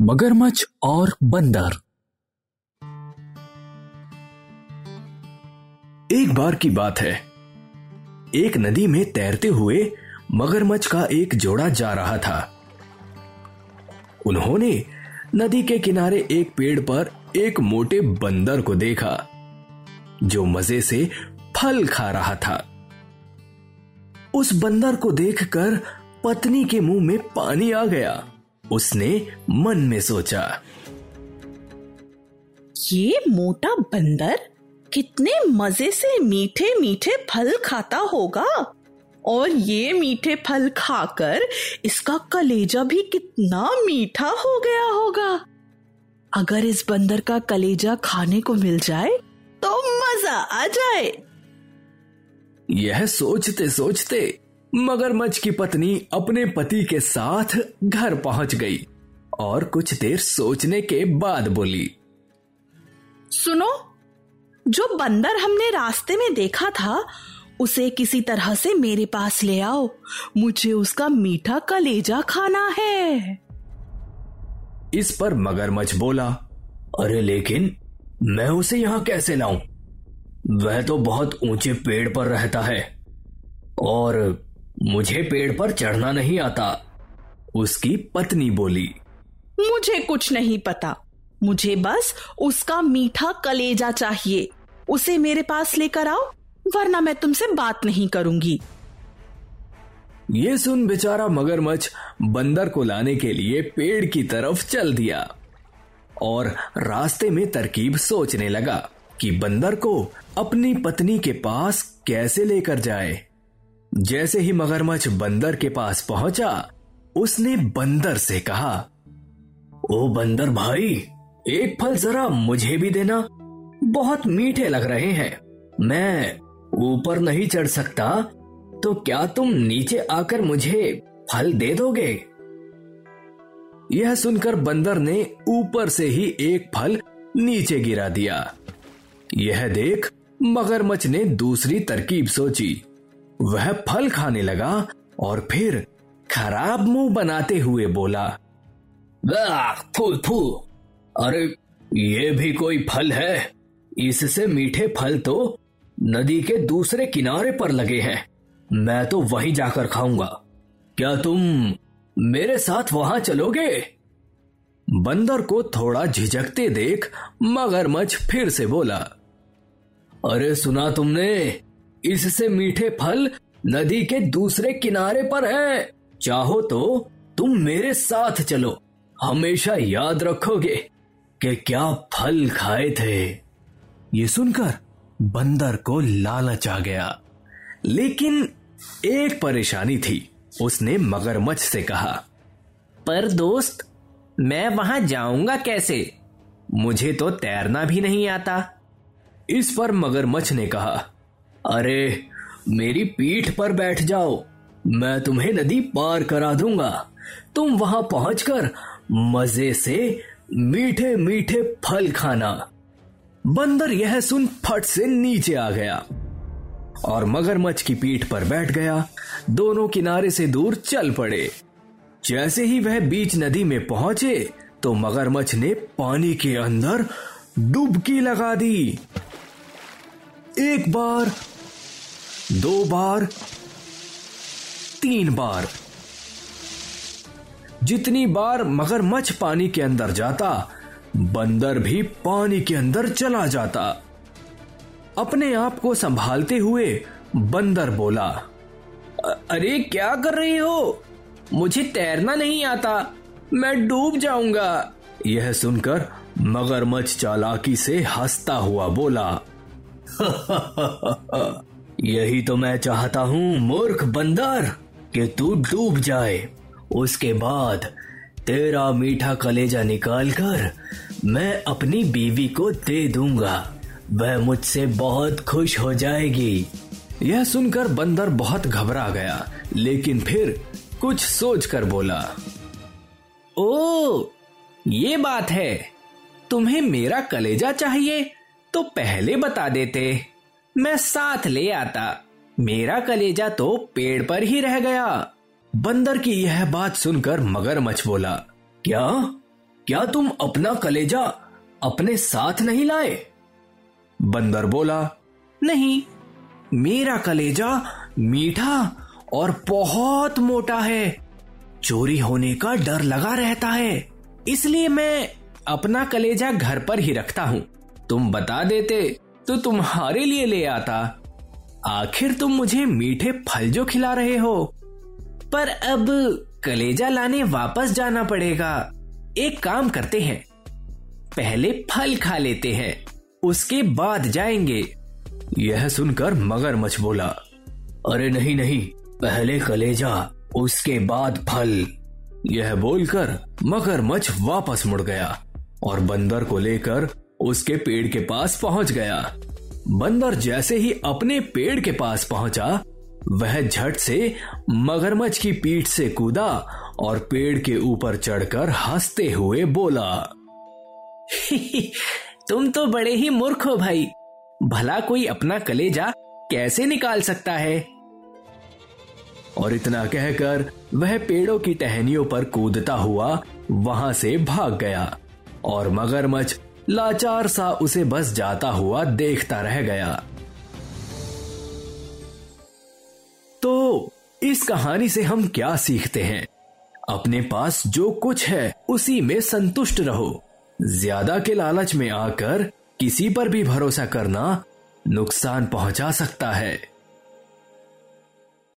मगरमच्छ और बंदर। एक बार की बात है। एक नदी में तैरते हुए मगरमच्छ का एक जोड़ा जा रहा था। उन्होंने नदी के किनारे एक पेड़ पर एक मोटे बंदर को देखा, जो मज़े से फल खा रहा था। उस बंदर को देखकर पत्नी के मुँह में पानी आ गया। उसने मन में सोचा। ये मोटा बंदर कितने मज़े से मीठे मीठे फल खाता होगा। और ये मीठे फल खाकर इसका कलेजा भी कितना मीठा हो गया होगा। अगर इस बंदर का कलेजा खाने को मिल जाए तो मज़ा आ जाए। यह सोचते सोचते मगरमच्छ की पत्नी अपने पति के साथ घर पहुँच गई और कुछ देर सोचने के बाद बोली सुनो जो बंदर हमने रास्ते में देखा था उसे किसी तरह से मेरे पास ले आओ। मुझे उसका मीठा कलेजा खाना है। इस पर मगरमच्छ बोला अरे लेकिन मैं उसे यहाँ कैसे लाऊं? वह तो बहुत ऊँचे पेड़ पर रहता है और मुझे पेड़ पर चढ़ना नहीं आता उसकी पत्नी बोली। मुझे कुछ नहीं पता मुझे बस उसका मीठा कलेजा चाहिए उसे मेरे पास लेकर आओ वरना मैं तुमसे बात नहीं करूँगी। ये सुन बेचारा मगरमच्छ बंदर को लाने के लिए पेड़ की तरफ़ चल दिया और रास्ते में तरकीब सोचने लगा कि बंदर को अपनी पत्नी के पास कैसे लेकर जाए। जैसे ही मगरमच्छ बंदर के पास पहुँचा, उसने बंदर से कहा, ओ बंदर भाई, एक फल जरा मुझे भी देना। बहुत मीठे लग रहे हैं। मैं ऊपर नहीं चढ़ सकता तो क्या तुम नीचे आकर मुझे फल दे दोगे? यह सुनकर बंदर ने ऊपर से ही एक फल नीचे गिरा दिया। यह देख मगरमच्छ ने दूसरी तरकीब सोची। वह फल खाने लगा और फिर खराब मुँह बनाते हुए बोला फू फू अरे, ये भी कोई फल है। इससे मीठे फल तो नदी के दूसरे किनारे पर लगे हैं। मैं तो वहीं जाकर खाऊँगा। क्या तुम मेरे साथ वहाँ चलोगे? बंदर को थोड़ा झिझकते देख मगरमच्छ फिर से बोला, अरे, सुना तुमने इससे मीठे फल नदी के दूसरे किनारे पर हैं। चाहो तो तुम मेरे साथ चलो। हमेशा याद रखोगे कि क्या फल खाए थे। ये सुनकर बंदर को लालच आ गया। लेकिन एक परेशानी थी उसने मगरमच्छ से कहा पर दोस्त मैं वहाँ जाऊँगा कैसे? मुझे तो तैरना भी नहीं आता। इस पर मगरमच्छ ने कहा अरे, मेरी पीठ पर बैठ जाओ। मैं तुम्हें नदी पार करा दूँगा। तुम वहाँ पहुंचकर मज़े से मीठे मीठे फल खाना। बंदर यह सुन फट से नीचे आ गया और मगरमच्छ की पीठ पर बैठ गया। दोनों किनारे से दूर चल पड़े। जैसे ही वह बीच नदी में पहुँचे तो मगरमच्छ ने पानी के अंदर डुबकी लगा दी। एक बार दो बार, तीन बार। जितनी बार मगरमच्छ पानी के अंदर जाता, बंदर भी पानी के अंदर चला जाता। अपने आप को संभालते हुए बंदर बोला, अरे, क्या कर रही हो? मुझे तैरना नहीं आता। मैं डूब जाऊँगा। यह सुनकर मगरमच्छ चालाकी से हंसता हुआ बोला यही तो मैं चाहता हूँ, मूर्ख बंदर, कि तू डूब जाए। उसके बाद तेरा मीठा कलेजा निकाल कर मैं अपनी बीवी को दे दूँगा। वह मुझसे बहुत खुश हो जाएगी। यह सुनकर बंदर बहुत घबरा गया, लेकिन फिर कुछ सोच कर बोला, ओ, ये बात है। तुम्हें मेरा कलेजा चाहिए तो पहले बता देते। मैं साथ ले आता। मेरा कलेजा तो पेड़ पर ही रह गया। बंदर की यह बात सुनकर मगरमच्छ बोला, क्या? क्या तुम अपना कलेजा अपने साथ नहीं लाए? बंदर बोला, नहीं, मेरा कलेजा मीठा और बहुत मोटा है। चोरी होने का डर लगा रहता है, इसलिए मैं अपना कलेजा घर पर ही रखता हूँ। तुम बता देते तो तुम्हारे लिए ले आता। आखिर तुम मुझे मीठे फल जो खिला रहे हो। पर अब कलेजा लाने वापस जाना पड़ेगा। एक काम करते हैं। पहले फल खा लेते हैं। उसके बाद जाएँगे। यह सुनकर मगरमच्छ बोला, अरे नहीं नहीं, पहले कलेजा, उसके बाद फल। यह बोलकर मगरमच्छ वापस मुड़ गया और बंदर को लेकर उसके पेड़ के पास पहुँच गया। बंदर जैसे ही अपने पेड़ के पास पहुँचा, वह झट से मगरमच्छ की पीठ से कूदा और पेड़ के ऊपर चढ़कर हँसते हुए बोला, तुम तो बड़े ही मूर्ख हो भाई। भला कोई अपना कलेजा कैसे निकाल सकता है? और इतना कहकर वह पेड़ों की टहनियों पर कूदता हुआ वहाँ से भाग गया और मगरमच्छ लाचार सा उसे बस जाता हुआ देखता रह गया। तो इस कहानी से हम क्या सीखते हैं? अपने पास जो कुछ है, उसी में संतुष्ट रहो। ज़्यादा के लालच में आकर किसी पर भी भरोसा करना नुकसान पहुँचा सकता है।